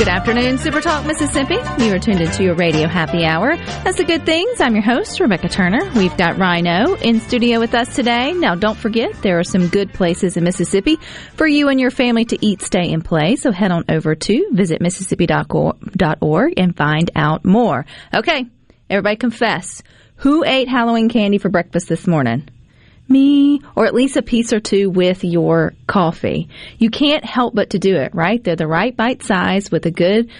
Good afternoon, Super Talk Mississippi. You are tuned into your radio happy hour. That's the good things. I'm your host, Rebecca Turner. We've got Rhino in studio with us today. Now, don't forget, there are some good places in Mississippi for you and your family to eat, stay, and play. So head on over to visitmississippi.org and find out more. Okay, everybody confess. Who ate Halloween candy for breakfast this morning? Me, or at least a piece or two with your coffee. You can't help but to do it, right? They're the right bite size with a good,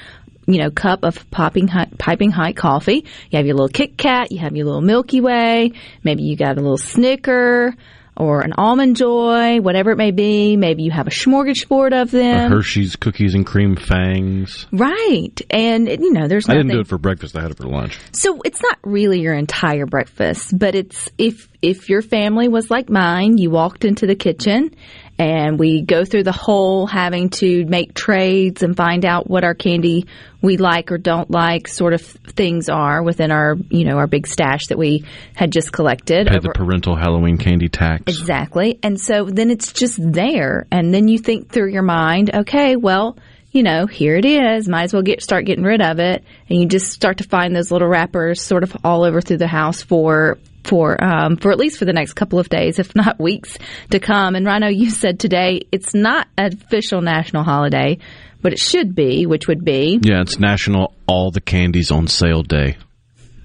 you know, cup of popping hot, piping hot coffee. You have your little Kit Kat, you have your little Milky Way, maybe you got a little Snicker or an Almond Joy, whatever it may be. Maybe you have a smorgasbord of them. Hershey's cookies and cream fangs. Right. And, you know, there's I didn't do it for breakfast. I had it for lunch. So it's not really your entire breakfast, but it's if if your family was like mine, you walked into the kitchen and we go through the whole having to make trades and find out what our candy we like or don't like sort of things are within our, you know, our big stash that we had just collected. Pay over- the parental Halloween candy tax. Exactly. And so then it's just there. And then you think through your mind, okay, well, you know, here it is. Might as well get start getting rid of it. And you just start to find those little wrappers sort of all over through the house for for um, for at least for the next couple of days, if not weeks to come. And Rhino, you said today it's not an official national holiday, but it should be, which would be Yeah, it's National All the Candies on Sale Day.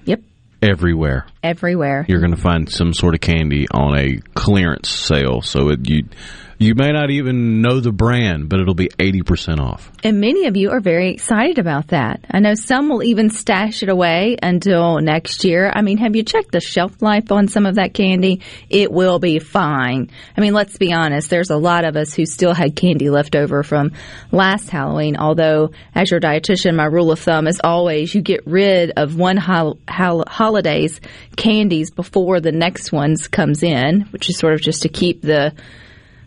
yep, Everywhere everywhere. you're going to find some sort of candy on a clearance sale. So it, you you may not even know the brand, but it'll be eighty percent off. And many of you are very excited about that. I know some will even stash it away until next year. I mean, have you checked the shelf life on some of that candy? It will be fine. I mean, let's be honest, there's a lot of us who still had candy left over from last Halloween, although as your dietitian, my rule of thumb is always you get rid of one hol- hol- holiday's candies before the next one's comes in, which is sort of just to keep the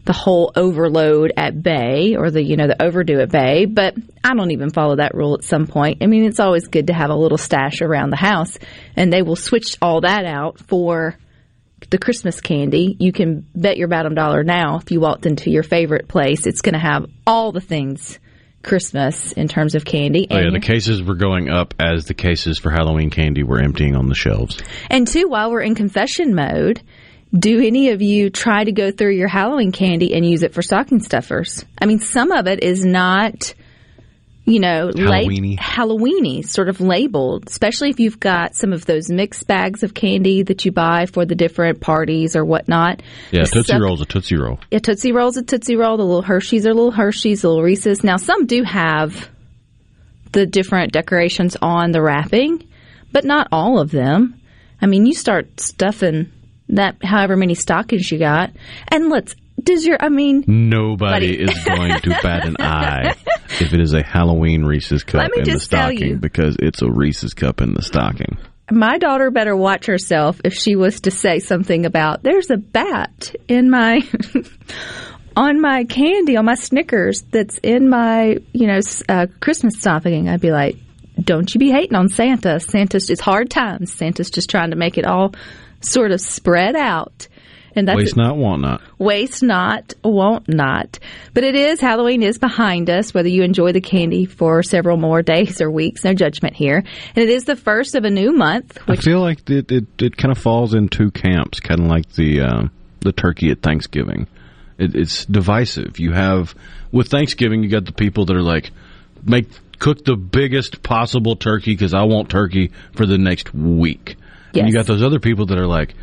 the whole overload at bay or the you know the overdo at bay but i don't even follow that rule at some point i mean it's always good to have a little stash around the house and they will switch all that out for the christmas candy you can bet your bottom dollar now if you walked into your favorite place it's going to have all the things christmas in terms of candy Oh yeah, the cases were going up as the cases for Halloween candy were emptying on the shelves. and two while we're in confession mode do any of you try to go through your Halloween candy and use it for stocking stuffers? I mean, some of it is not, you know, Halloweeny. Halloweeny, sort of labeled, especially if you've got some of those mixed bags of candy that you buy for the different parties or whatnot. Yeah, The Tootsie stuff- Roll's a Tootsie Roll. Yeah, Tootsie Roll's a Tootsie Roll. The little Hershey's are little Hershey's, the little Reese's. Now, some do have the different decorations on the wrapping, but not all of them. I mean, you start stuffing that however many stockings you got, and let's does your I mean Nobody Buddy. is going to bat an eye if it is a Halloween Reese's cup in the stocking because it's a Reese's cup in the stocking. my daughter better watch herself if she was to say something about there's a bat in my on my candy on my Snickers that's in my you know uh, Christmas stocking. I'd be like, don't you be hating on Santa? Santa's it's hard times. Santa's just trying to make it all sort of spread out. And that's Waste not, want not. waste not, won't not. But it is, Halloween is behind us, whether you enjoy the candy for several more days or weeks, no judgment here. And it is the first of a new month, Which I feel like it, it, it kind of falls in two camps, kind of like the uh, the turkey at Thanksgiving. It, it's divisive. You have with Thanksgiving, you got the people that are like, make cook the biggest possible turkey because I want turkey for the next week. And you got those other people that are like,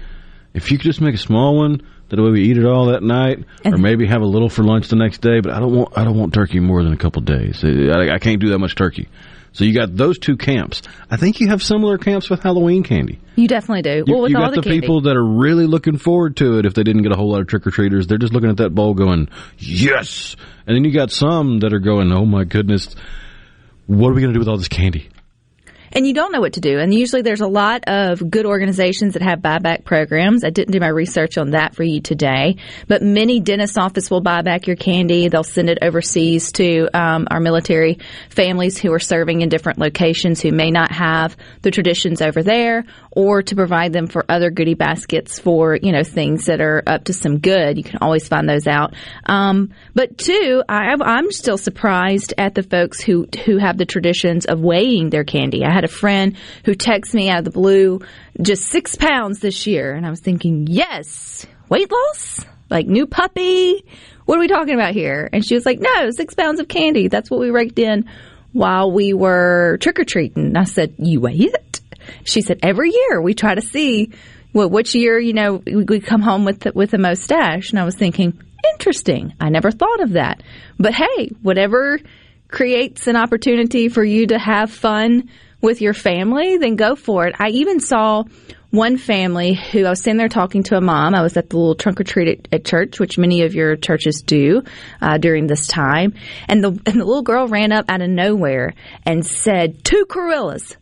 if you could just make a small one, that way we eat it all that night, or maybe have a little for lunch the next day. But I don't want I don't want turkey more than a couple days. I, I can't do that much turkey. So you got those two camps. I think you have similar camps with Halloween candy. You definitely do. You, well, with you got the, candy. people that are really looking forward to it if they didn't get a whole lot of trick or treaters. They're just looking at that bowl going, yes. And then you got some that are going, oh my goodness, what are we going to do with all this candy? And you don't know what to do. And usually there's a lot of good organizations that have buyback programs. I didn't do my research on that for you today, but many dentist office will buy back your candy. They'll send it overseas to um, our military families who are serving in different locations who may not have the traditions over there, or to provide them for other goodie baskets for you know things that are up to some good. You can always find those out. Um, but two, I, I'm still surprised at the folks who who have the traditions of weighing their candy. I had a friend who texted me out of the blue, just six pounds this year, and I was thinking, yes, weight loss, like new puppy. What are we talking about here? And she was like, no, six pounds of candy. That's what we raked in while we were trick or treating. I said, you weigh it? She said, every year we try to see well, which year, you know, we, come home with the, with most stash. And I was thinking, interesting. I never thought of that. But hey, whatever creates an opportunity for you to have fun with your family, then go for it. I even saw one family who I was sitting there talking to a mom. I was at the little trunk or treat at, at church, which many of your churches do uh, during this time. And the, and the little girl ran up out of nowhere and said, two Carillas.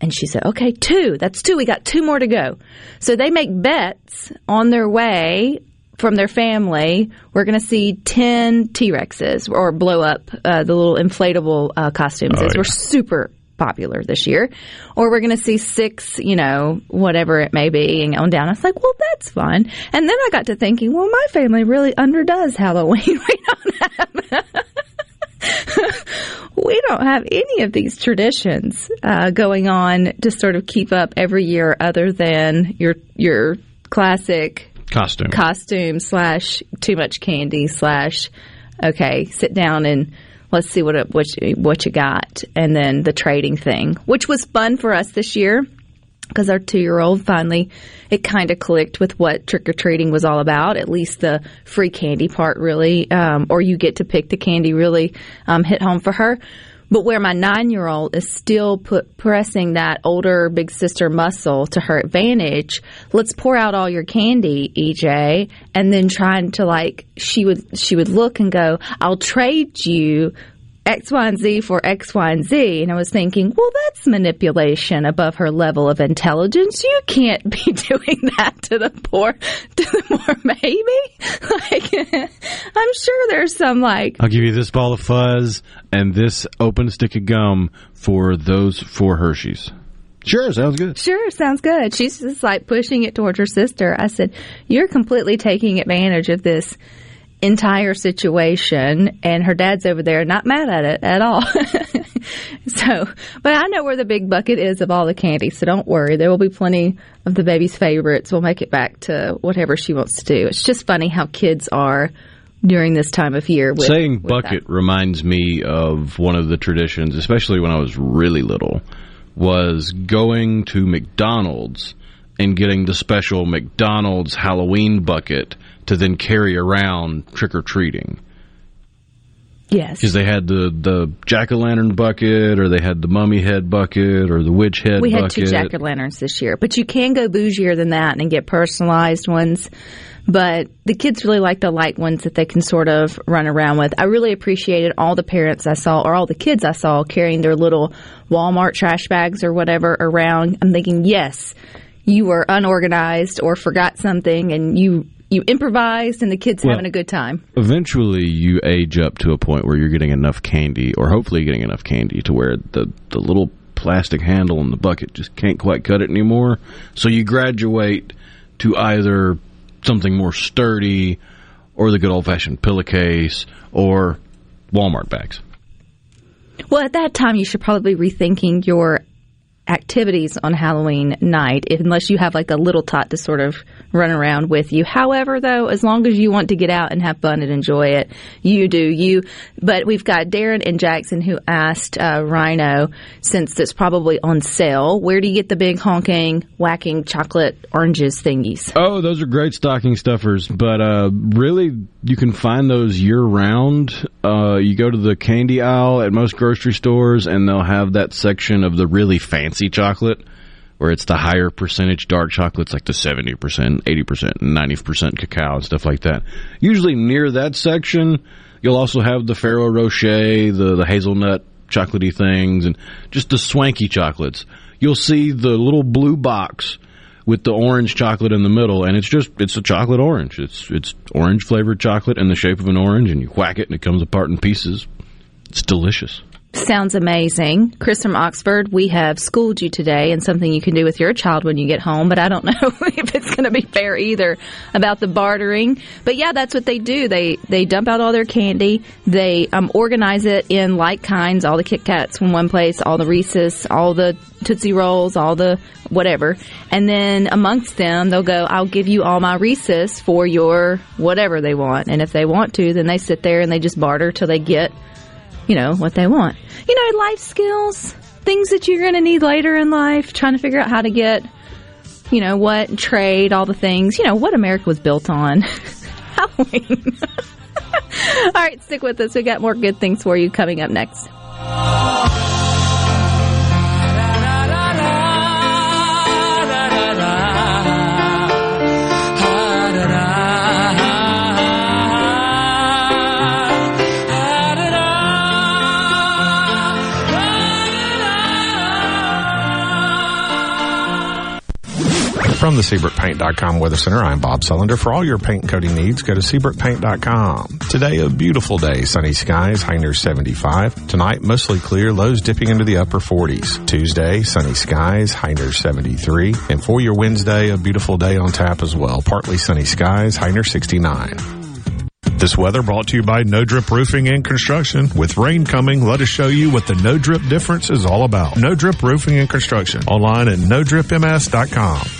And she said, okay, two. That's two. We got two more to go. So they make bets on their way from their family. We're going to see 10 T Rexes or blow up uh, the little inflatable uh, costumes. Oh, yeah. were super popular this year. Or we're going to see six, you know, whatever it may be, and on down. I was like, well, that's fun. And then I got to thinking, well, my family really underdoes Halloween. We don't have. we don't have any of these traditions uh, going on to sort of keep up every year, other than your your classic Costume. costume slash too much candy slash okay, sit down and let's see what what you, what you got, and then the trading thing, which was fun for us this year because our two year old finally it kind of clicked with what trick or treating was all about. At least the free candy part really, um, or you get to pick the candy really um, hit home for her. But where my nine year old is still put, pressing that older big sister muscle to her advantage, let's pour out all your candy, EJ, and then trying to like she would she would look and go, I'll trade you X, Y, and Z for X, Y, and Z. And I was thinking, well, that's manipulation above her level of intelligence. You can't be doing that to the poor, to the poor baby. Like, I'm sure there's some like, I'll give you this ball of fuzz and this open stick of gum for those four Hershey's. Sure, sounds good. sure, sounds good. She's just like pushing it towards her sister. I said, you're completely taking advantage of this entire situation and her dad's over there not mad at it at all. so, but I know where the big bucket is of all the candy, so don't worry. There will be plenty of the baby's favorites. We'll make it back to whatever she wants to do. It's just funny how kids are during this time of year. With, Saying bucket reminds me of one of the traditions, especially when I was really little, was going to McDonald's and getting the special McDonald's Halloween bucket to then carry around trick or treating. Yes. Because they had the, the jack o' lantern bucket, or they had the mummy head bucket, or the witch head We had bucket. two jack o' lanterns this year, but you can go bougier than that and get personalized ones. But the kids really like the light ones that they can sort of run around with. I really appreciated all the parents I saw, or all the kids I saw, carrying their little Walmart trash bags or whatever around. I'm thinking, yes, you were unorganized or forgot something, and you you improvised, and the kids Well- having a good time. eventually you age up to a point where you're getting enough candy, or hopefully getting enough candy to where the the little plastic handle in the bucket just can't quite cut it anymore. So you graduate to either something more sturdy, or the good old fashioned pillowcase, or Walmart bags. Well, at that time, you should probably be rethinking your activities on Halloween night, unless you have like a little tot to sort of run around with you. However, though, as long as you want to get out and have fun and enjoy it, you do you. But we've got Darren and Jackson who asked uh, Rhino, since it's probably on sale, where do you get the big honking, whacking chocolate oranges thingies? Oh, those are great stocking stuffers, but uh, really, you can find those year round. Uh, you go to the candy aisle at most grocery stores, and they'll have that section of the really fancy chocolate where it's the higher percentage dark chocolates, like the 70%, 80%, 90% cacao and stuff like that. Usually near that section, you'll also have the Ferrero Rocher, the, the hazelnut chocolatey things, and just the swanky chocolates. You'll see the little blue box with the orange chocolate in the middle, and it's just it's a chocolate orange. It's it's orange flavored chocolate in the shape of an orange, and you whack it and it comes apart in pieces. It's delicious. Sounds amazing. Chris from Oxford, we have schooled you today and something you can do with your child when you get home, but I don't know if it's going to be fair either about the bartering. But yeah, that's what they do. They they dump out all their candy. They um, organize it in like kinds, all the Kit Kats from one place, all the Reese's, all the Tootsie Rolls, all the whatever. And then amongst them, they'll go, I'll give you all my Reese's for your whatever they want. And if they want to, then they sit there and they just barter till they get you know, what they want. You know, life skills, things that you're going to need later in life, trying to figure out how to get, you know, what, trade, all the things, you know, what America was built on. Halloween. all right, stick with us. We got more good things for you coming up next. From the SeabrookPaint.com Weather Center, I'm Bob Sullender. For all your paint coating needs, go to SeabrookPaint.com. Today, a beautiful day. Sunny skies, high near 75. Tonight, mostly clear, lows dipping into the upper 40s. Tuesday, sunny skies, high near 73. And for your Wednesday, a beautiful day on tap as well. Partly sunny skies, high near 69. This weather brought to you by No Drip Roofing and Construction. With rain coming, let us show you what the No Drip difference is all about. No Drip Roofing and Construction. Online at NoDripMS.com.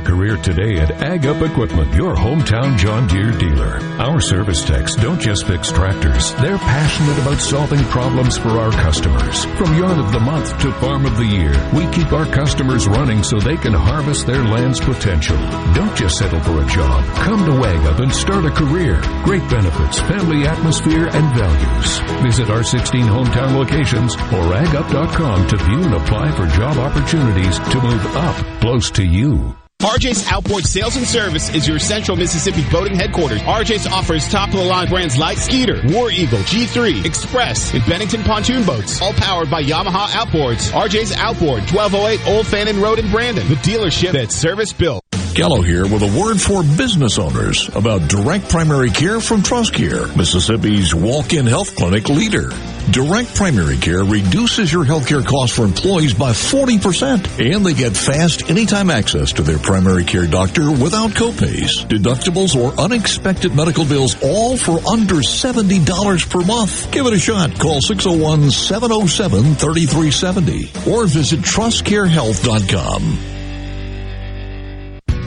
career today at Ag Up Equipment, your hometown John Deere dealer. Our service techs don't just fix tractors. They're passionate about solving problems for our customers. From yard of the month to farm of the year, we keep our customers running so they can harvest their land's potential. Don't just settle for a job. Come to Ag Up and start a career. Great benefits, family atmosphere, and values. Visit our 16 hometown locations or agup.com to view and apply for job opportunities to move up close to you. RJ's Outboard Sales and Service is your central Mississippi boating headquarters. RJ's offers top of the line brands like Skeeter, War Eagle, G3, Express, and Bennington pontoon boats, all powered by Yamaha Outboards. RJ's Outboard, 1208 Old Fannin Road in Brandon, the dealership that's service built. Gallo here with a word for business owners about direct primary care from TrustCare, Mississippi's walk-in health clinic leader. Direct primary care reduces your healthcare costs for employees by 40% and they get fast anytime access to their primary care doctor without copays, deductibles, or unexpected medical bills all for under $70 per month. Give it a shot. Call 601-707-3370 or visit trustcarehealth.com.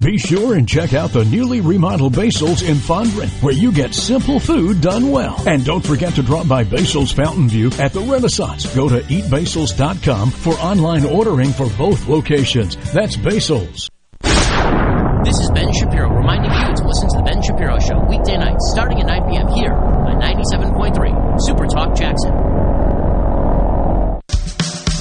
Be sure and check out the newly remodeled Basil's in Fondren, where you get simple food done well. And don't forget to drop by Basil's Fountain View at the Renaissance. Go to eatbasils.com for online ordering for both locations. That's Basil's. This is Ben Shapiro reminding you to listen to the Ben Shapiro Show weekday nights starting at 9 p.m. here on 97.3 Super Talk Jackson.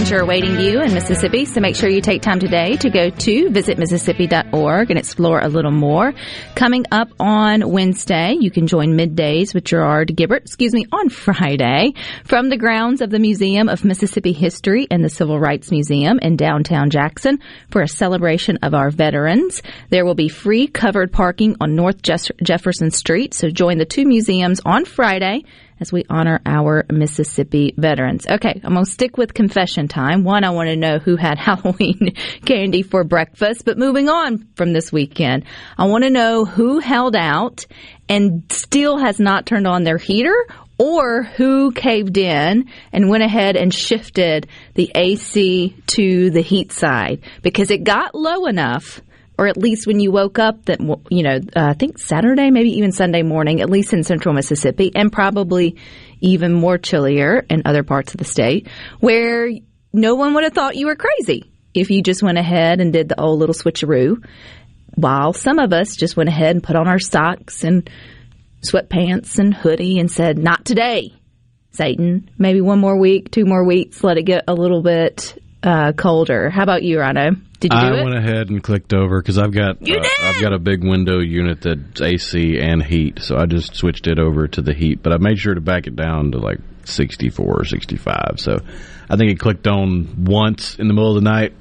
Adventure awaiting you in Mississippi, so make sure you take time today to go to visitmississippi.org and explore a little more. Coming up on Wednesday, you can join middays with Gerard Gibert, excuse me, on Friday from the grounds of the Museum of Mississippi History and the Civil Rights Museum in downtown Jackson for a celebration of our veterans. There will be free covered parking on North Jefferson Street, so join the two museums on Friday as we honor our Mississippi veterans. Okay, I'm going to stick with confession time. One, I want to know who had Halloween candy for breakfast, but moving on from this weekend, I want to know who held out and still has not turned on their heater or who caved in and went ahead and shifted the AC to the heat side because it got low enough or at least when you woke up that you know uh, I think Saturday, maybe even Sunday morning, at least in central Mississippi, and probably even more chillier in other parts of the state, where no one would have thought you were crazy if you just went ahead and did the old little switcheroo. While some of us just went ahead and put on our socks and sweatpants and hoodie and said, "Not today." Satan, maybe one more week, two more weeks, let it get a little bit uh, colder. How about you, Rhino? Did you I it? went ahead and clicked over because I've got uh, I've got a big window unit that's AC and heat, so I just switched it over to the heat. But I made sure to back it down to like 64 or 65. So I think it clicked on once in the middle of the night.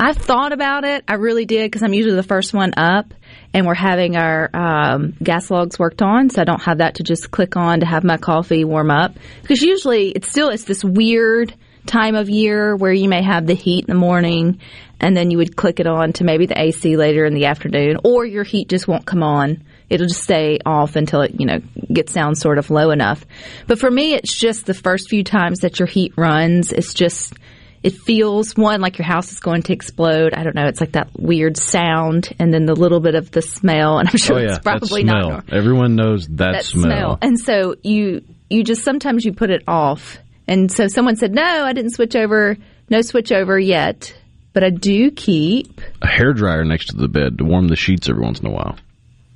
I thought about it. I really did because I'm usually the first one up, and we're having our um, gas logs worked on, so I don't have that to just click on to have my coffee warm up. Because usually it's still it's this weird time of year where you may have the heat in the morning and then you would click it on to maybe the AC later in the afternoon or your heat just won't come on. It'll just stay off until it, you know, gets down sort of low enough. But for me, it's just the first few times that your heat runs, it's just, it feels one like your house is going to explode. I don't know. It's like that weird sound and then the little bit of the smell. And I'm sure oh yeah, it's probably that not Everyone knows that, that smell. smell. And so you you just sometimes you put it off. And so someone said, "No, I didn't switch over. No switch over yet." But I do keep. A hair dryer next to the bed to warm the sheets every once in a while.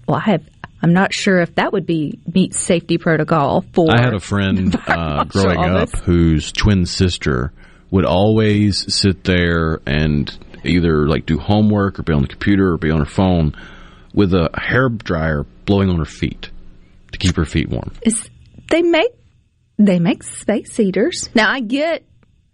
Well, I have. I'm not sure if that would be meet safety protocol for. I had a friend uh, growing office. up whose twin sister would always sit there and either like do homework or be on the computer or be on her phone with a hair dryer blowing on her feet to keep her feet warm. Is they make they make space heaters. Now I get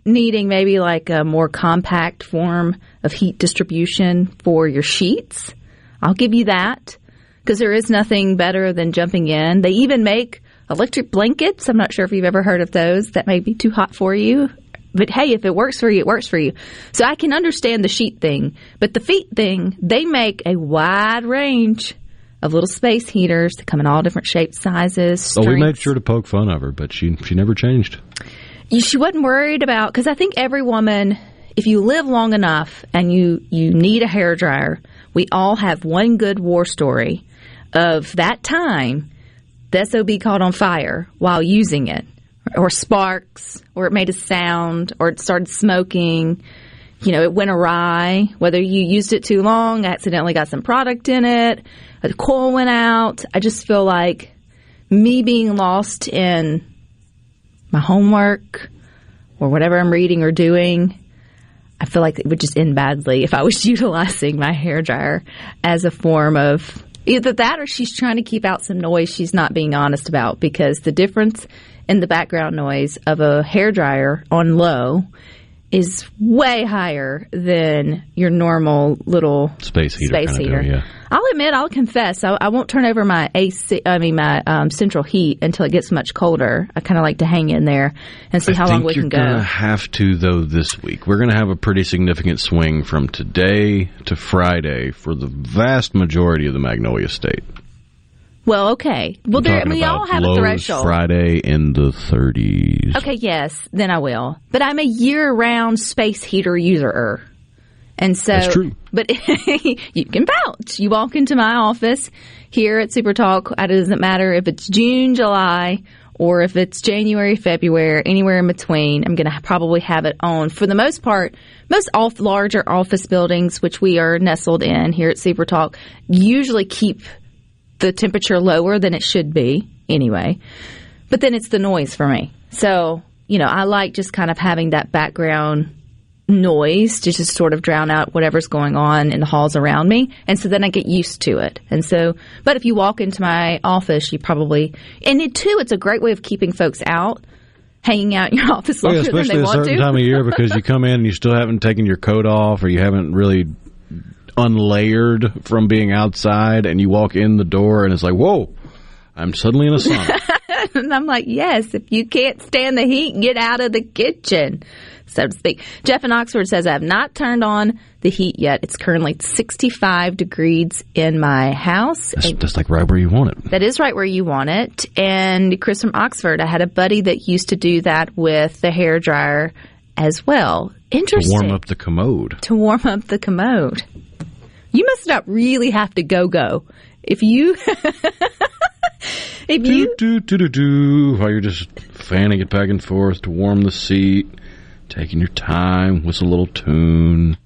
needing maybe like a more compact form of heat distribution for your sheets. I'll give you that because there is nothing better than jumping in. They even make electric blankets. I'm not sure if you've ever heard of those. That may be too hot for you. But hey, if it works for you, it works for you. So I can understand the sheet thing, but the feet thing, they make a wide range of little space heaters that come in all different shapes, sizes. Oh, we made sure to poke fun of her, but she she never changed. She wasn't worried about because I think every woman, if you live long enough and you you need a hair dryer, we all have one good war story of that time the SOB caught on fire while using it, or sparks, or it made a sound, or it started smoking. You know, it went awry. Whether you used it too long, accidentally got some product in it, a coil went out. I just feel like me being lost in my homework or whatever I'm reading or doing, I feel like it would just end badly if I was utilizing my hair dryer as a form of either that or she's trying to keep out some noise she's not being honest about because the difference in the background noise of a hair dryer on low is way higher than your normal little Space heater Space heater. deal, yeah. I'll admit, I'll confess, I, I won't turn over my AC. I mean, my um, central heat until it gets much colder. I kind of like to hang in there and see I how long we you're can gonna go. have to though this week. We're gonna have a pretty significant swing from today to Friday for the vast majority of the Magnolia State. Well, okay. Well, there, we all have a threshold. Friday in the 30s. Okay, yes, then I will. But I'm a year-round space heater user. And so, That's true. But you can vouch. You walk into my office here at Super Talk. Uh, it doesn't matter if it's June, July, or if it's January, February, anywhere in between. I'm going to probably have it on for the most part. Most off larger office buildings, which we are nestled in here at Super Talk, usually keep the temperature lower than it should be anyway. But then it's the noise for me. So you know, I like just kind of having that background noise to just sort of drown out whatever's going on in the halls around me. And so then I get used to it. And so, but if you walk into my office, you probably, and it too, it's a great way of keeping folks out, hanging out in your office Oh, yeah, longer than especially they a want certain to. time of year because you come in and you still haven't taken your coat off or you haven't really unlayered from being outside and you walk in the door and it's like, whoa, I'm suddenly in a sauna. and I'm like, yes, if you can't stand the heat, get out of the kitchen, so to speak. Jeff in Oxford says, I have not turned on the heat yet. It's currently 65 degrees in my house. That's, that's like right where you want it. That is right where you want it. And Chris from Oxford, I had a buddy that used to do that with the hair dryer as well. Interesting. To warm up the commode. To warm up the commode. You must not really have to go go. If you if you do do do do while you're just fanning it back and forth to warm the seat, taking your time, whistle a little tune.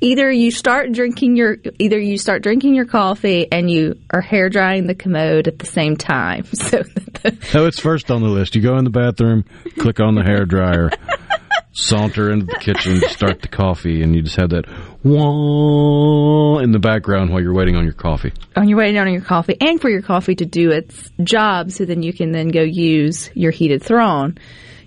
either you start drinking your either you start drinking your coffee and you are hair drying the commode at the same time. So Oh, it's first on the list. You go in the bathroom, click on the hair dryer, saunter into the kitchen, start the coffee, and you just have that wah in the background while you're waiting on your coffee. Oh, on your waiting on your coffee and for your coffee to do its job so then you can then go use your heated throne.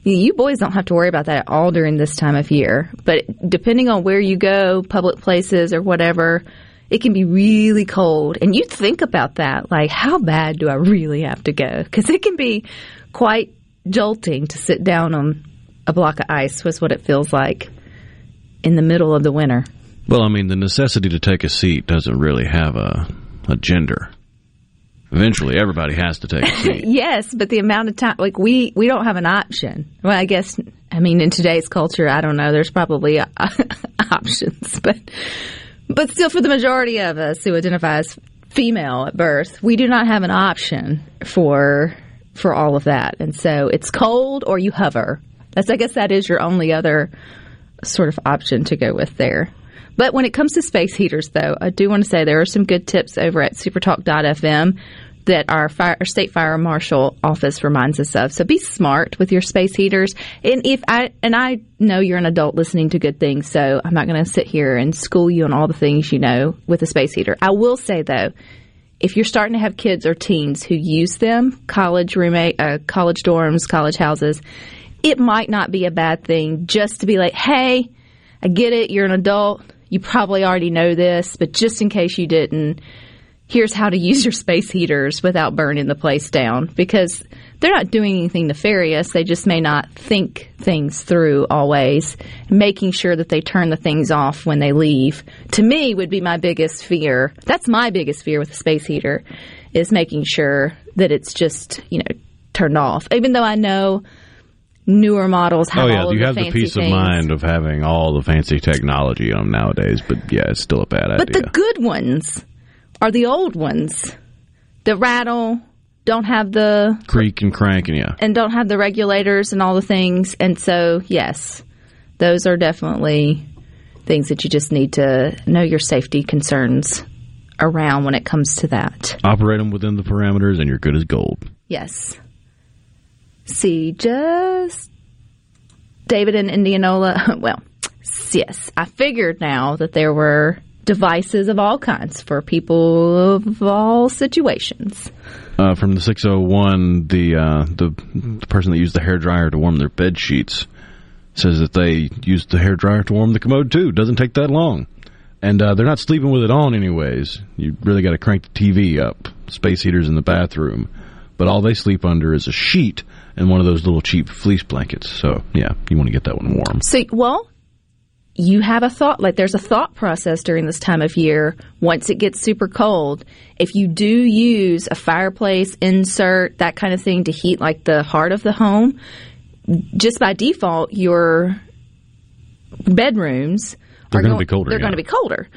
You- You boys don't have to worry about that at all during this time of year. But depending on where you go, public places or whatever, it can be really cold. And you think about that, like, how bad do I really have to go? Because it can be quite jolting to sit down on a block of ice, was what it feels like in the middle of the winter. Well, I mean, the necessity to take a seat doesn't really have a, a gender. Eventually, everybody has to take a seat. yes, but the amount of time, like we, we don't have an option. Well, I guess, I mean, in today's culture, I don't know. There's probably uh, options, but, but still, for the majority of us who identify as female at birth, we do not have an option for for all of that, and so it's cold or you hover. That's, I guess, that is your only other sort of option to go with there. But when it comes to space heaters, though, I do want to say there are some good tips over at supertalk.fm that our, fire, our state fire marshal office reminds us of. So be smart with your space heaters. And if I and I know you're an adult listening to good things, so I'm not going to sit here and school you on all the things you know with a space heater. I will say though, if you're starting to have kids or teens who use them, college roommate, uh, college dorms, college houses, it might not be a bad thing just to be like, hey, I get it, you're an adult, you probably already know this, but just in case you didn't, here's how to use your space heaters without burning the place down because they're not doing anything nefarious. They just may not think things through always. Making sure that they turn the things off when they leave, to me, would be my biggest fear. That's my biggest fear with a space heater, is making sure that it's just, you know, turned off. Even though I know newer models have oh yeah, all you have the fancy peace things. of mind of having all the fancy technology on them nowadays. But yeah, it's still a bad But idea. But the good ones are the old ones that rattle, don't have the Creak and cranking, yeah. and don't have the regulators and all the things. And so, yes, those are definitely things that you just need to know your safety concerns around when it comes to that. Operate them within the parameters, and you're good as gold. Yes. See, just David and Indianola. Well, yes, I figured now that there were devices of all kinds for people of all situations. Uh, from the 601, the, uh, the the person that used the hair dryer to warm their bed sheets says that they used the hair dryer to warm the commode too. Doesn't take that long, and uh, they're not sleeping with it on anyways. You really got to crank the TV up. Space heaters in the bathroom, but all they sleep under is a sheet and one of those little cheap fleece blankets. So yeah, you want to get that one warm. So, well, you have a thought, like there's a thought process during this time of year. Once it gets super cold, if you do use a fireplace insert, that kind of thing to heat like the heart of the home, just by default, your bedrooms They're are gonna be colder, They're yeah. going to be colder.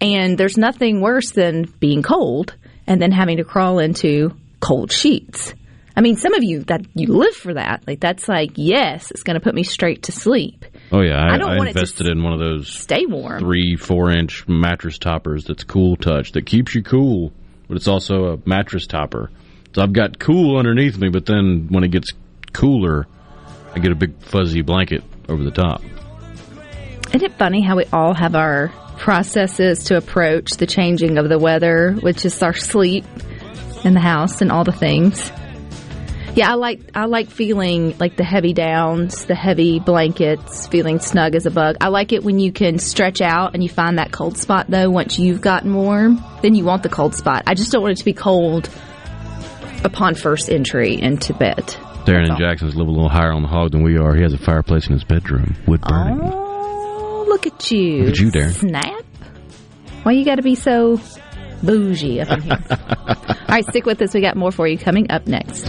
And there's nothing worse than being cold and then having to crawl into cold sheets. I mean, some of you that you live for that. Like that's like, yes, it's going to put me straight to sleep. Oh yeah, I, I don't I want invested in one of those Stay warm. three, four inch mattress toppers that's cool touch that keeps you cool, but it's also a mattress topper. So I've got cool underneath me, but then when it gets cooler, I get a big fuzzy blanket over the top. Isn't it funny how we all have our processes to approach the changing of the weather, which is our sleep in the house and all the things? Yeah, I like I like feeling like the heavy downs, the heavy blankets, feeling snug as a bug. I like it when you can stretch out and you find that cold spot though once you've gotten warm, then you want the cold spot. I just don't want it to be cold upon first entry into bed. Darren and Jackson's live a little higher on the hog than we are. He has a fireplace in his bedroom, wood burning. Oh, look at you. Look at you, Darren. Snap. Why you got to be so bougie up in here? All right, stick with us. We got more for you coming up next.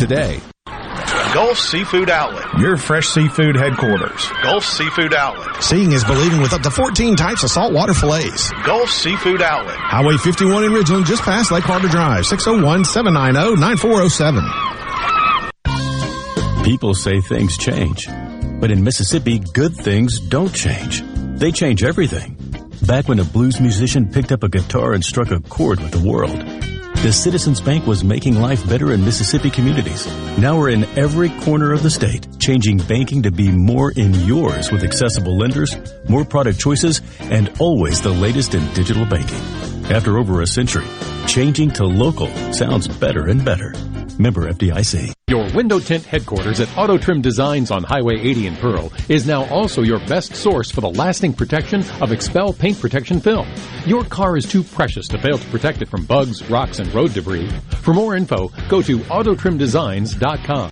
today. Gulf Seafood Outlet. Your fresh seafood headquarters. Gulf Seafood Outlet. Seeing is believing with up to 14 types of saltwater fillets. Gulf Seafood Outlet. Highway 51 in Ridgeland, just past Lake Harbor Drive, 601-790-9407. People say things change, but in Mississippi, good things don't change. They change everything. Back when a blues musician picked up a guitar and struck a chord with the world, the Citizens Bank was making life better in Mississippi communities. Now we're in every corner of the state, changing banking to be more in yours with accessible lenders, more product choices, and always the latest in digital banking. After over a century, changing to local sounds better and better. Member FDIC. Your window tint headquarters at Auto Trim Designs on Highway 80 in Pearl is now also your best source for the lasting protection of XPEL paint protection film. Your car is too precious to fail to protect it from bugs, rocks, and road debris. For more info, go to autotrimdesigns.com.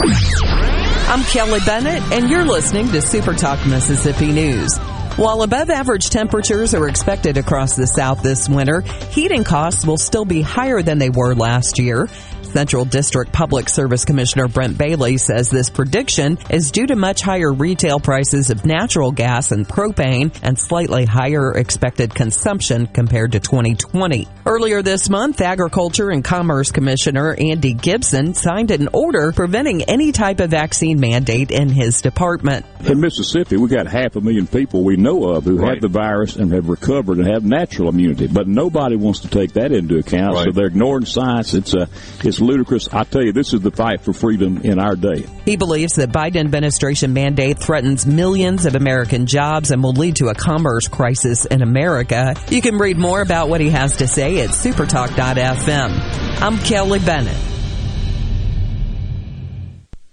I'm Kelly Bennett, and you're listening to Super Talk Mississippi News. While above average temperatures are expected across the South this winter, heating costs will still be higher than they were last year. Central District Public Service Commissioner Brent Bailey says this prediction is due to much higher retail prices of natural gas and propane and slightly higher expected consumption compared to 2020. Earlier this month, Agriculture and Commerce Commissioner Andy Gipson signed an order preventing any type of vaccine mandate in his department. In Mississippi, we got half a million people we know of who Right. have the virus and have recovered and have natural immunity, but nobody wants to take that into account. So they're ignoring science. It's uh, it's ludicrous. I tell you, this is the fight for freedom in our day. He believes the Biden administration mandate threatens millions of American jobs and will lead to a commerce crisis in America. You can read more about what he has to say at supertalk.fm. I'm Kelly Bennett.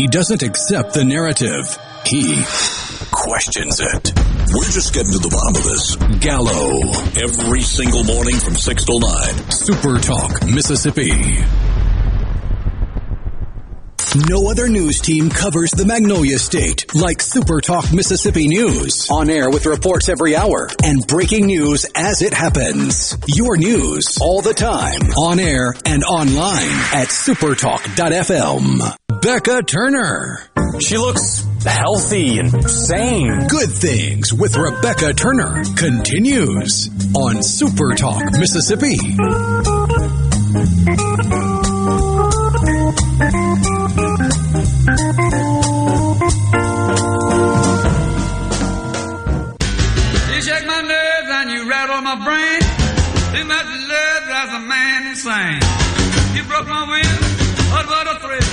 He doesn't accept the narrative. He questions it. We're just getting to the bottom of this. Gallo. Every single morning from 6 till 9. Super Talk, Mississippi. No other news team covers the Magnolia State like Super Talk Mississippi News. On air with reports every hour and breaking news as it happens. Your news all the time. On air and online at supertalk.fm. Becca Turner. She looks healthy and sane. Good Things with Rebecca Turner continues on Super Talk Mississippi.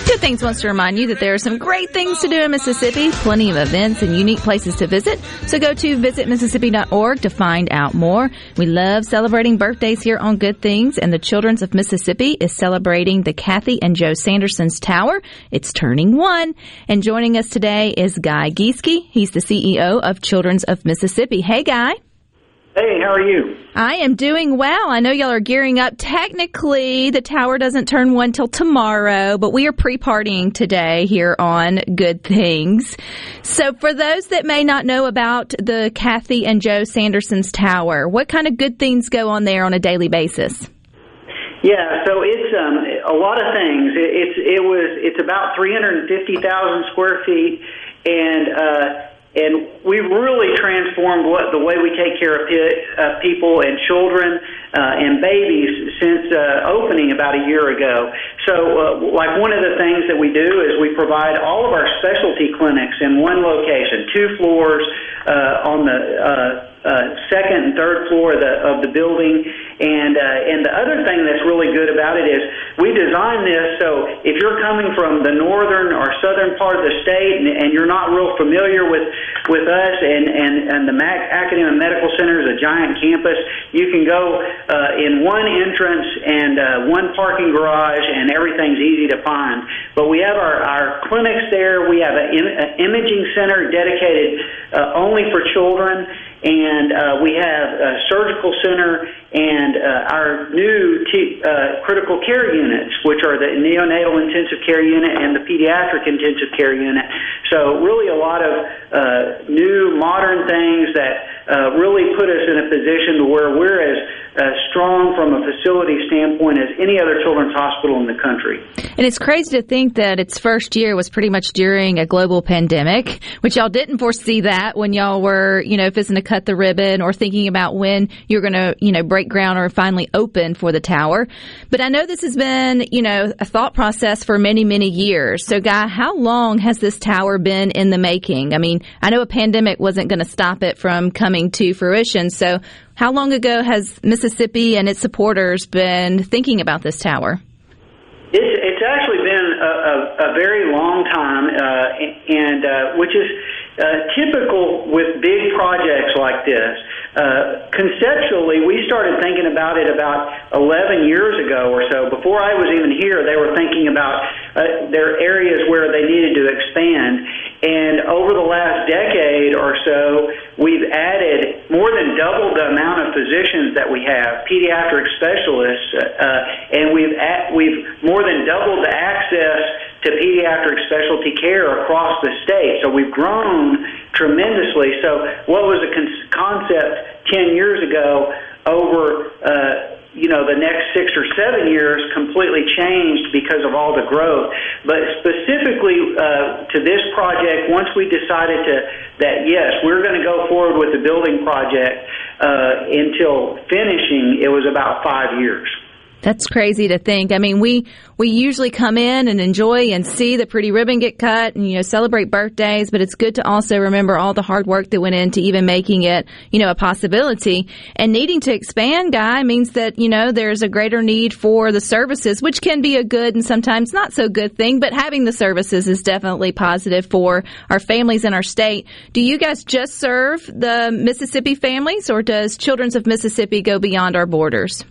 Good Things wants to remind you that there are some great things to do in Mississippi, plenty of events and unique places to visit. So go to visitmississippi.org to find out more. We love celebrating birthdays here on Good Things, and the Children's of Mississippi is celebrating the Kathy and Joe Sanderson's Tower. It's turning one. And joining us today is Guy Giesecke. He's the CEO of Children's of Mississippi. Hey, Guy. Hey, how are you? I am doing well. I know y'all are gearing up. Technically, the tower doesn't turn one till tomorrow, but we are pre-partying today here on Good Things. So for those that may not know about the Kathy and Joe Sanderson's Tower, what kind of good things go on there on a daily basis? Yeah, so it's um, a lot of things. It, it's it was it's about three hundred and fifty thousand square feet, and uh, and we've really transformed what the way we take care of pe- uh, people and children uh, and babies since uh, opening about a year ago. So, uh, like one of the things that we do is we provide all of our specialty clinics in one location, two floors uh, on the uh, uh, second and third floor of the of the building. And uh, and the other thing that's really good about it is we designed this so if you're coming from the northern or southern part of the state and, and you're not real familiar with with us and and and the Mac Academic Medical Center is a giant campus, you can go uh, in one entrance and uh, one parking garage, and everything's easy to find. But we have our our clinics there. We have an Im- a imaging center dedicated uh, only for children and uh, we have a surgical center and uh, our new t- uh, critical care units, which are the neonatal intensive care unit and the pediatric intensive care unit. So really a lot of uh, new modern things that uh, really put us in a position to where we're as uh, strong from a facility standpoint as any other children's hospital in the country. And it's crazy to think that its first year was pretty much during a global pandemic, which y'all didn't foresee that when y'all were, you know, fixing to cut the ribbon or thinking about when you're going to, you know, break ground or finally open for the tower. But I know this has been, you know, a thought process for many, many years. So, Guy, how long has this tower been in the making? I mean, I know a pandemic wasn't going to stop it from coming to fruition. So, how long ago has Mississippi and its supporters been thinking about this tower? It's, it's actually been a, a, a very long time, uh, and uh, which is uh, typical with big projects like this. Uh, conceptually, we started thinking about it about 11 years ago or so. Before I was even here, they were thinking about uh, their areas where they needed to expand. And over the last decade or so, we've added more than double the amount of physicians that we have, pediatric specialists, uh, and we've at, we've more than doubled the access to pediatric specialty care across the state. So we've grown tremendously. So what was a con- concept 10 years ago over uh, you know the next six or seven years completely changed because of all the growth. But specifically uh, to this project, once we decided to that yes, we're going to go forward with the building project uh, until finishing, it was about five years. That's crazy to think. I mean, we we usually come in and enjoy and see the pretty ribbon get cut and you know celebrate birthdays, but it's good to also remember all the hard work that went into even making it, you know, a possibility. And needing to expand, guy, means that, you know, there's a greater need for the services, which can be a good and sometimes not so good thing, but having the services is definitely positive for our families in our state. Do you guys just serve the Mississippi families or does Children's of Mississippi go beyond our borders?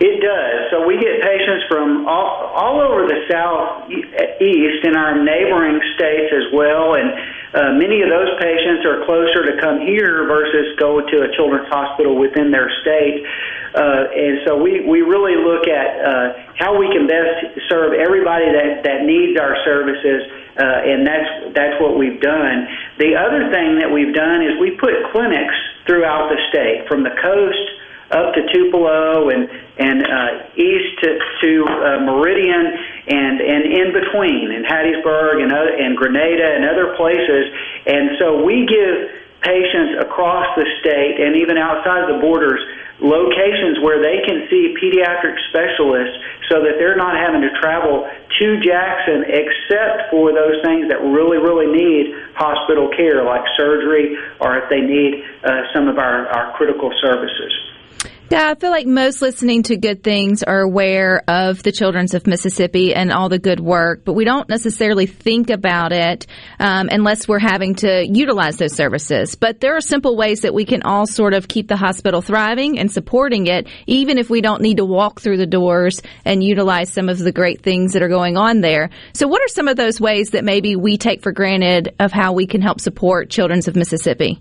It does. So we get patients from all, all over the southeast in our neighboring states as well, and uh, many of those patients are closer to come here versus go to a children's hospital within their state. Uh, and so we, we really look at uh, how we can best serve everybody that, that needs our services, uh, and that's that's what we've done. The other thing that we've done is we put clinics throughout the state, from the coast up to Tupelo and and uh, east to, to uh, Meridian and and in between in Hattiesburg and other, and Grenada and other places. And so we give patients across the state and even outside the borders locations where they can see pediatric specialists so that they're not having to travel to Jackson except for those things that really, really need hospital care like surgery or if they need uh, some of our, our critical services. Yeah, I feel like most listening to good things are aware of the Children's of Mississippi and all the good work, but we don't necessarily think about it um, unless we're having to utilize those services. But there are simple ways that we can all sort of keep the hospital thriving and supporting it, even if we don't need to walk through the doors and utilize some of the great things that are going on there. So, what are some of those ways that maybe we take for granted of how we can help support Children's of Mississippi?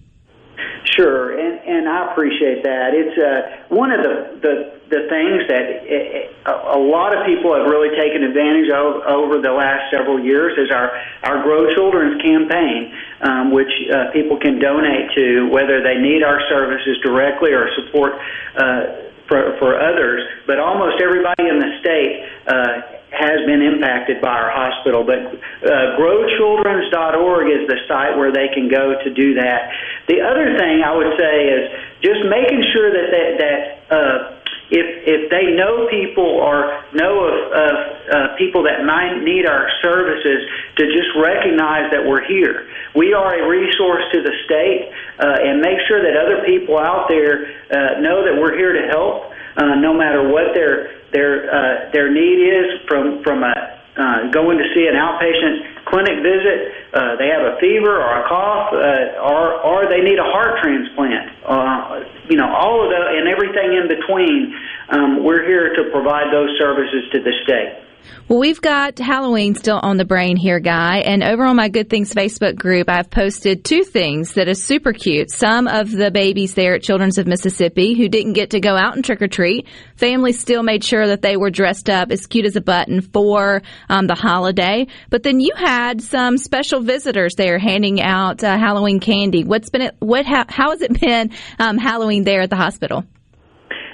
Sure, and and I appreciate that. It's uh, one of the the, the things that it, a, a lot of people have really taken advantage of over the last several years is our our Grow Children's campaign, um, which uh, people can donate to, whether they need our services directly or support. Uh, for, for others, but almost everybody in the state uh, has been impacted by our hospital. But uh, growchildrens.org is the site where they can go to do that. The other thing I would say is just making sure that that, that uh, if if they know people or know of, of uh, people that might need our services, to just recognize that we're here. We are a resource to the state, uh, and make sure that other people out there uh, know that we're here to help, uh, no matter what their their uh, their need is from from a uh, going to see an outpatient clinic visit, uh, they have a fever or a cough, uh, or or they need a heart transplant. Uh, you know, all of the and everything in between. Um, we're here to provide those services to the state. Well, we've got Halloween still on the brain here, Guy. And over on my Good Things Facebook group, I've posted two things that is super cute. Some of the babies there at Children's of Mississippi who didn't get to go out and trick or treat, families still made sure that they were dressed up as cute as a button for um, the holiday. But then you had some special visitors there handing out uh, Halloween candy. What's been it? What? How, how has it been um, Halloween there at the hospital?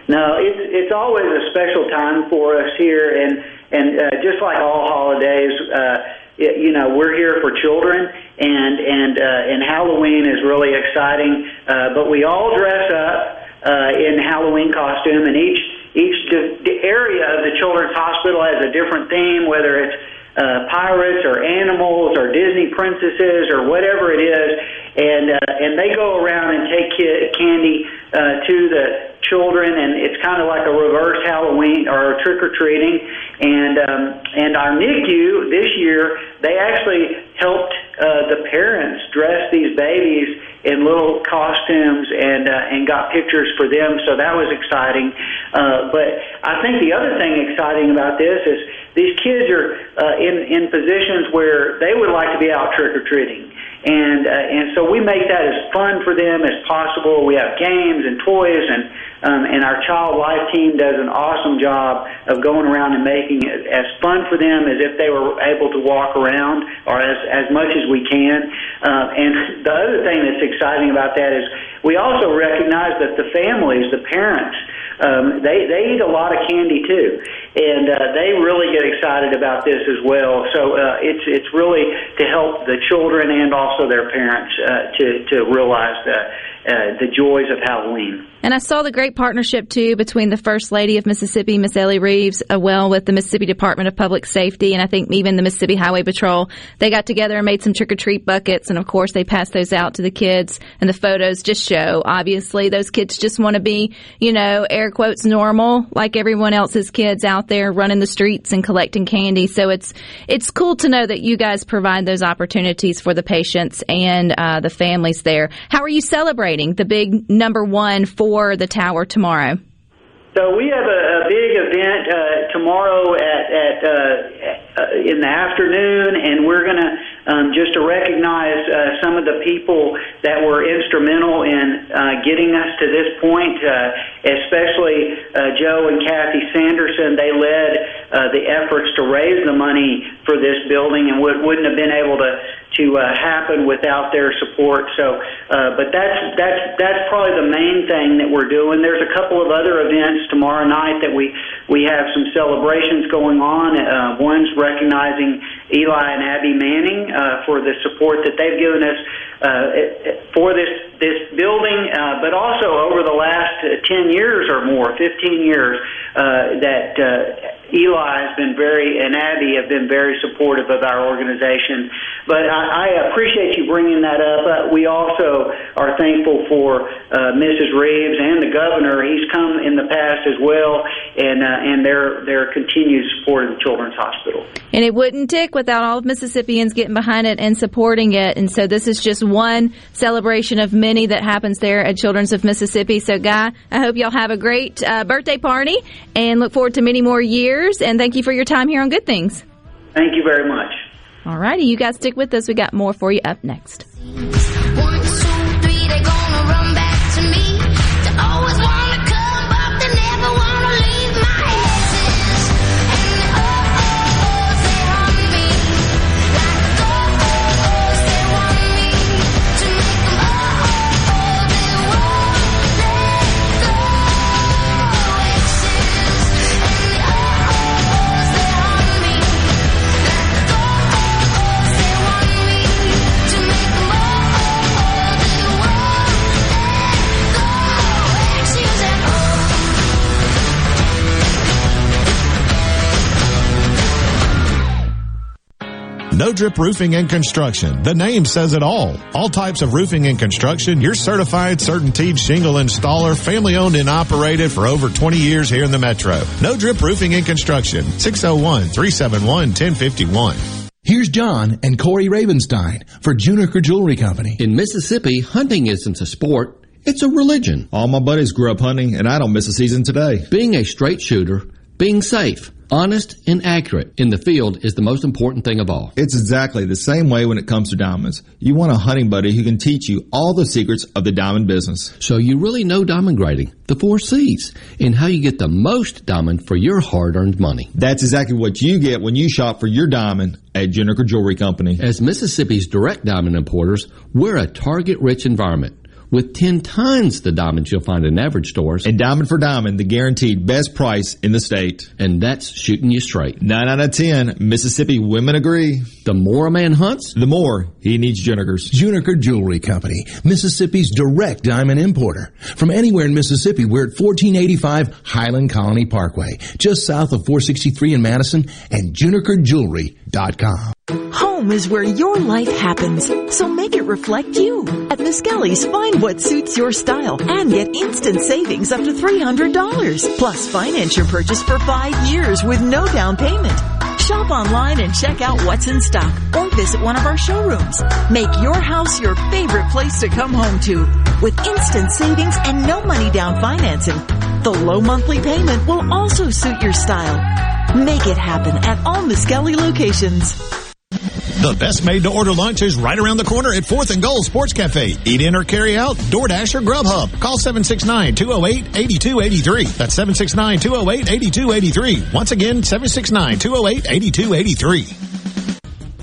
No, it's it's always a special time for us here, and and uh, just like all holidays, uh, it, you know, we're here for children, and and uh, and Halloween is really exciting. Uh, but we all dress up uh, in Halloween costume, and each each di- area of the children's hospital has a different theme, whether it's uh, pirates or animals or Disney princesses or whatever it is, and uh, and they go around and take candy uh, to the children, and it's kind of like a reverse Halloween or trick or treating. And um, and our NICU this year, they actually helped uh, the parents dressed these babies in little costumes and uh, and got pictures for them. So that was exciting. Uh, but I think the other thing exciting about this is these kids are uh, in in positions where they would like to be out trick or treating and uh, and so we make that as fun for them as possible. We have games and toys and um, and our child life team does an awesome job of going around and making it as fun for them as if they were able to walk around, or as as much as we can. Uh, and the other thing that's exciting about that is we also recognize that the families, the parents um, they they eat a lot of candy too, and uh, they really get excited about this as well. So uh, it's it's really to help the children and also their parents uh, to to realize the uh, the joys of Halloween. And I saw the great partnership too between the First Lady of Mississippi, Miss Elee Reeves, uh, well with the Mississippi Department of Public Safety, and I think even the Mississippi Highway Patrol. They got together and made some trick or treat buckets, and of course they passed those out to the kids. And the photos just show, obviously, those kids just want to be, you know, air quotes normal, like everyone else's kids out there running the streets and collecting candy. So it's it's cool to know that you guys provide those opportunities for the patients and uh, the families there. How are you celebrating? the big number one for the tower tomorrow? So we have a, a big event uh, tomorrow at, at uh, uh, in the afternoon, and we're going to um, just to recognize uh, some of the people that were instrumental in uh, getting us to this point, uh, especially uh, Joe and Kathy Sanderson. They led uh, the efforts to raise the money for this building, and would, wouldn't have been able to to uh, happen without their support. So, uh, but that's that's that's probably the main thing that we're doing. There's a couple of other events tomorrow night that we we have some celebrations going on. Uh, one's recognizing Eli and Abby Manning uh, for the support that they've given us uh, for this this building, uh, but also over the last uh, 10 years or more, 15 years, uh, that uh, Eli has been very and Abby have been very supportive of our organization. But I, I appreciate you bringing that up. Uh, we also are thankful for uh, Mrs. Reeves and the governor. He's come in the past as well, and uh, and their their continued support of the Children's Hospital. And it wouldn't tick without all of Mississippians getting behind it and supporting it. And so this is just one celebration of many that happens there at Children's of Mississippi. So, Guy, I hope y'all have a great uh, birthday party and look forward to many more years. And thank you for your time here on Good Things. Thank you very much. All righty, you guys stick with us. We got more for you up next. No Drip Roofing and Construction. The name says it all. All types of roofing and construction. Your certified, CertainTeed shingle installer, family owned and operated for over 20 years here in the metro. No Drip Roofing and Construction. 601-371-1051. Here's John and Corey Ravenstein for Juniker Jewelry Company. In Mississippi, hunting isn't a sport. It's a religion. All my buddies grew up hunting, and I don't miss a season today. Being a straight shooter, being safe, honest and accurate in the field is the most important thing of all. It's exactly the same way when it comes to diamonds. You want a hunting buddy who can teach you all the secrets of the diamond business. So you really know diamond grading, the four C's, and how you get the most diamond for your hard-earned money. That's exactly what you get when you shop for your diamond at Juniker Jewelry Company. As Mississippi's direct diamond importers, we're a target-rich environment with 10 times the diamonds you'll find in average stores. And diamond for diamond, the guaranteed best price in the state. And that's shooting you straight. 9 out of 10, Mississippi women agree. The more a man hunts, the more he needs Junikers. Juniker Jewelry Company, Mississippi's direct diamond importer. From anywhere in Mississippi, we're at 1485 Highland Colony Parkway, just south of 463 in Madison, and junikerjewelry.com. Home is where your life happens, so make it reflect you. At Miskelly's, find what suits your style and get instant savings up to $300. Plus, finance your purchase for five years with no down payment. Shop online and check out what's in stock or visit one of our showrooms. Make your house your favorite place to come home to with instant savings and no money down financing. The low monthly payment will also suit your style. Make it happen at all Miskelly locations. The best made to order lunch is right around the corner at 4th and Goal Sports Cafe. Eat in or carry out, DoorDash or Grubhub. Call 769-208-8283. That's 769-208-8283. Once again, 769-208-8283.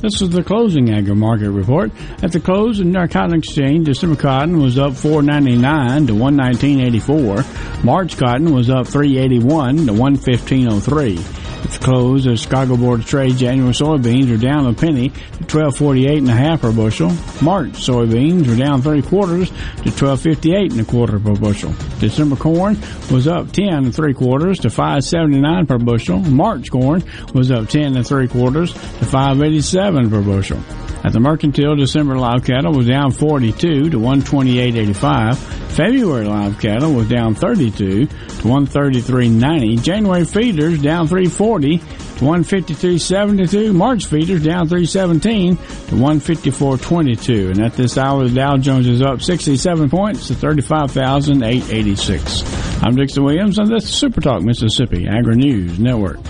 This is the closing agri market report. At the close, the New Cotton Exchange, December cotton was up 4.99 to 119.84. March cotton was up 3.81 to 115.03. At the close of Chicago Board of Trade, January soybeans are down a penny to 12.48 and a half per bushel. March soybeans were down three quarters to 12.58 and a quarter per bushel. December corn was up 10 and three quarters to 5.79 per bushel. March corn was up 10 and three quarters to 5.87 per bushel. At the mercantile, December live cattle was down 42 to 128.85. February live cattle was down 32 to 133.90. January feeders down 340 to 152.72. March feeders down 317 to 154.22. And at this hour, the Dow Jones is up 67 points to 35,886. I'm Dixon Williams, and this is Super Talk Mississippi Agri News Network.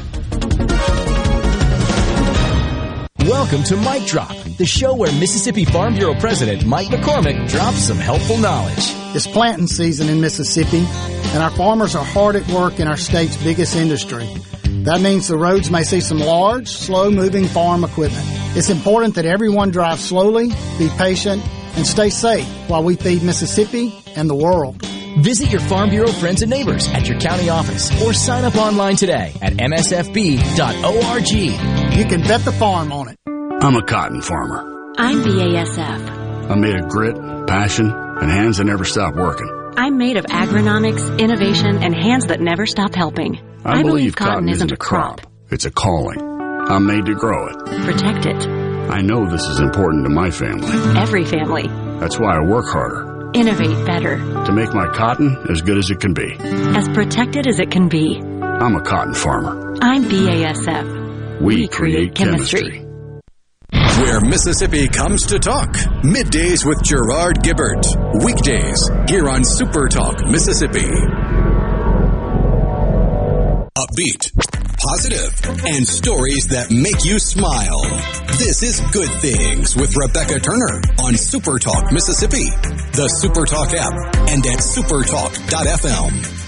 Welcome to Mike Drop, the show where Mississippi Farm Bureau President Mike McCormick drops some helpful knowledge. It's planting season in Mississippi, and our farmers are hard at work in our state's biggest industry. That means the roads may see some large, slow moving farm equipment. It's important that everyone drive slowly, be patient, and stay safe while we feed Mississippi and the world. Visit your Farm Bureau friends and neighbors at your county office or sign up online today at msfb.org. You can bet the farm on it. I'm a cotton farmer. I'm BASF. I'm made of grit, passion, and hands that never stop working. I'm made of agronomics, innovation, and hands that never stop helping. I, I believe, cotton, cotton isn't a crop. crop. It's a calling. I'm made to grow it. Protect it. I know this is important to my family. Every family. That's why I work harder. Innovate better. To make my cotton as good as it can be. As protected as it can be. I'm a cotton farmer. I'm BASF. We, we create, create chemistry. chemistry where Mississippi comes to talk. Middays with Gerard Gibert. Weekdays here on Super Talk Mississippi. Upbeat, positive, and stories that make you smile. This is Good Things with Rebecca Turner on Super Talk Mississippi, the Super Talk app, and at supertalk.fm.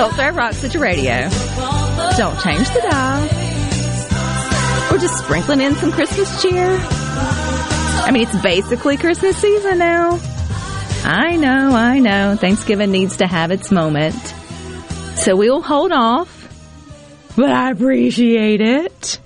Don't throw rocks at your radio. Don't change the dial. We're just sprinkling in some Christmas cheer. I mean, it's basically Christmas season now. I know, I know. Thanksgiving needs to have its moment. So we'll hold off, but I appreciate it.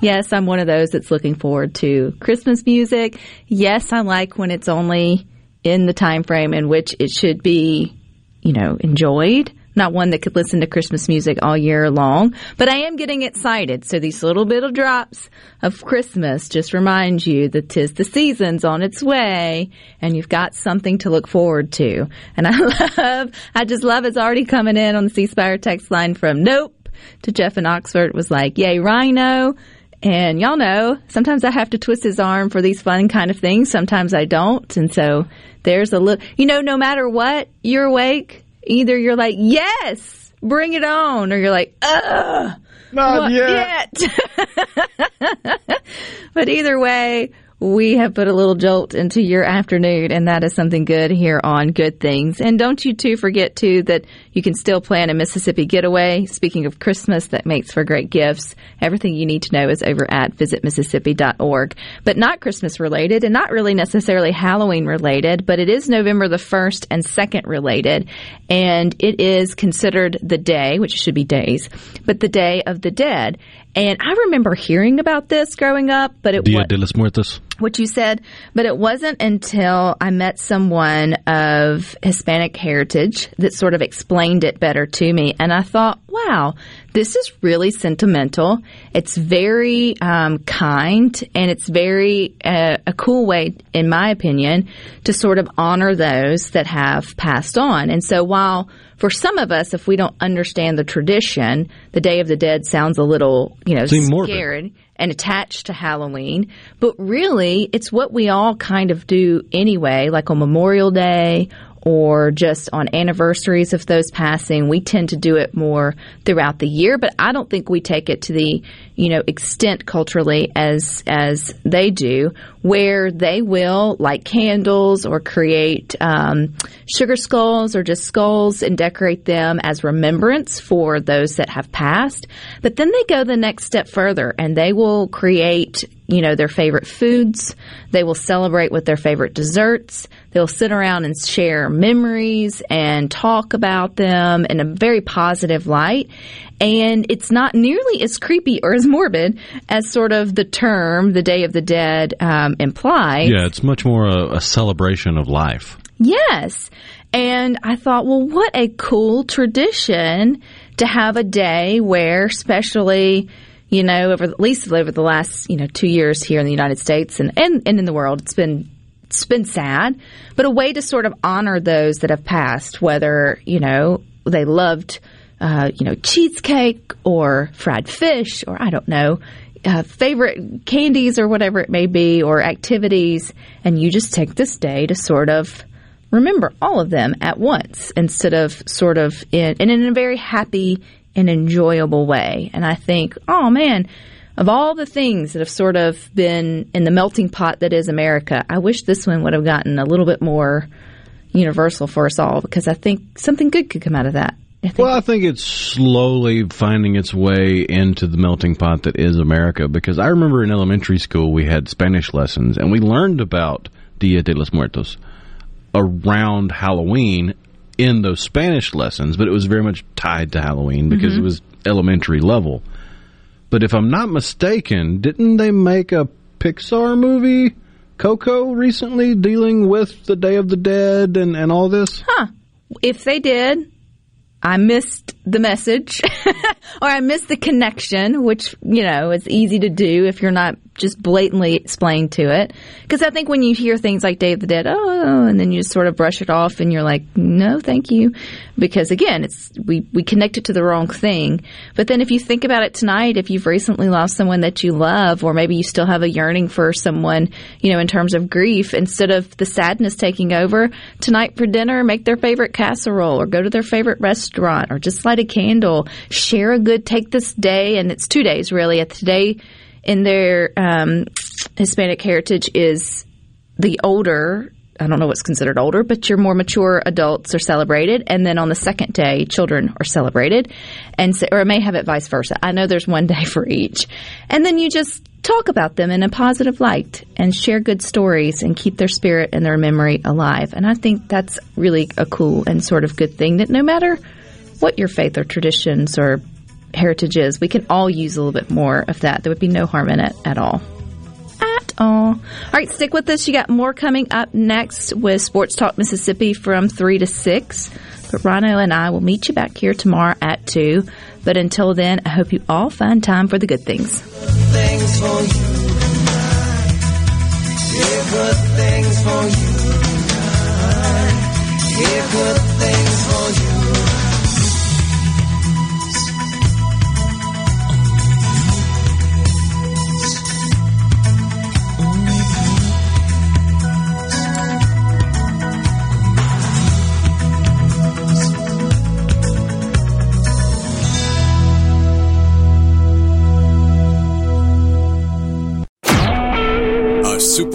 Yes, I'm one of those that's looking forward to Christmas music. Yes, I like when it's only in the time frame in which it should be, you know, enjoyed not one that could listen to Christmas music all year long, but I am getting excited. So these little bit of drops of Christmas just remind you that tis the season's on its way and you've got something to look forward to. And I love, I just love it's already coming in on the C Spire text line from nope to Jeff in Oxford was like, yay, Rhino. And y'all know, sometimes I have to twist his arm for these fun kind of things. Sometimes I don't. And so there's a little, you know, no matter what, you're awake Either you're like, yes, bring it on, or you're like, ugh. Not yet. yet. but either way, we have put a little jolt into your afternoon, and that is something good here on Good Things. And don't you too forget too that you can still plan a Mississippi getaway. Speaking of Christmas, that makes for great gifts. Everything you need to know is over at visitmississippi.org. But not Christmas related, and not really necessarily Halloween related, but it is November the first and second related, and it is considered the day, which should be days, but the Day of the Dead. And I remember hearing about this growing up, but it Dia de los Muertos. what you said, but it wasn't until I met someone of Hispanic heritage that sort of explained it better to me. And I thought, wow, this is really sentimental. It's very um, kind, and it's very uh, a cool way, in my opinion, to sort of honor those that have passed on. And so while for some of us, if we don't understand the tradition, the Day of the Dead sounds a little, you know, Seem morbid. scared and attached to Halloween. But really, it's what we all kind of do anyway, like on Memorial Day or just on anniversaries of those passing. We tend to do it more throughout the year, but I don't think we take it to the, you know, extent culturally as as they do, where they will light candles or create um, sugar skulls or just skulls and decorate them as remembrance for those that have passed. But then they go the next step further and they will create you know, their favorite foods. They will celebrate with their favorite desserts. They'll sit around and share memories and talk about them in a very positive light. And it's not nearly as creepy or as morbid as sort of the term, the Day of the Dead, um, implies. Yeah, it's much more a, a celebration of life. Yes. And I thought, well, what a cool tradition to have a day where, especially, you know, over at least over the last, you know, two years here in the United States and, and, and in the world, it's been it's been sad, but a way to sort of honor those that have passed, whether, you know, they loved uh, you know, cheesecake or fried fish or I don't know, uh, favorite candies or whatever it may be or activities, and you just take this day to sort of remember all of them at once instead of sort of in, and in a very happy and enjoyable way. And I think, oh man, of all the things that have sort of been in the melting pot that is America, I wish this one would have gotten a little bit more universal for us all because I think something good could come out of that. I think Well, I think it's slowly finding its way into the melting pot that is America because I remember in elementary school we had Spanish lessons and we learned about Dia de los Muertos around Halloween in those Spanish lessons, but it was very much tied to Halloween because Mhm. it was elementary level. But if I'm not mistaken, didn't they make a Pixar movie, Coco, recently dealing with the Day of the Dead and, and all this? Huh. If they did, I missed the message or I missed the connection, which, you know, is easy to do if you're not just blatantly explained to it. Because I think when you hear things like Day of the Dead, oh, and then you just sort of brush it off and you're like, no, thank you. Because again, it's, we, we connect it to the wrong thing. But then if you think about it tonight, if you've recently lost someone that you love, or maybe you still have a yearning for someone, you know, in terms of grief, instead of the sadness taking over, tonight for dinner, make their favorite casserole or go to their favorite restaurant or just light a candle, share a good, take this day, and it's two days really. A Today in their um, Hispanic heritage is the older. I don't know what's considered older, but your more mature adults are celebrated, and then on the second day, children are celebrated, and so, or it may have it vice versa. I know there's one day for each, and then you just talk about them in a positive light and share good stories and keep their spirit and their memory alive. And I think that's really a cool and sort of good thing that no matter what your faith or traditions or heritage is, we can all use a little bit more of that. There would be no harm in it at all. At all. All right, stick with us. You got more coming up next with Sports Talk Mississippi from 3 to 6. But Rhino and I will meet you back here tomorrow at 2. But until then, I hope you all find time for the good things. things for you good things for you good things for you.